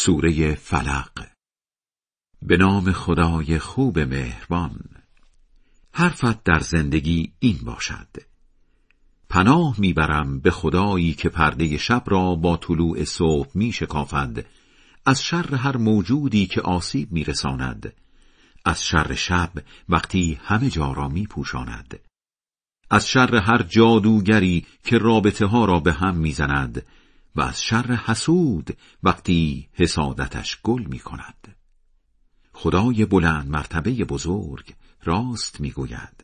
سوره فلق. به نام خدای خوب مهربان. حرفت در زندگی این باشد. پناه می‌برم به خدایی که پرده شب را با طلوع صبح می شکافد از شر هر موجودی که آسیب میرساند. از شر شب وقتی همه جا را می پوشاند از شر هر جادوگری که رابطه ها را به هم می‌زند. و از شر حسود وقتی حسادتش گل می کند خدای بلند مرتبه بزرگ راست می‌گوید.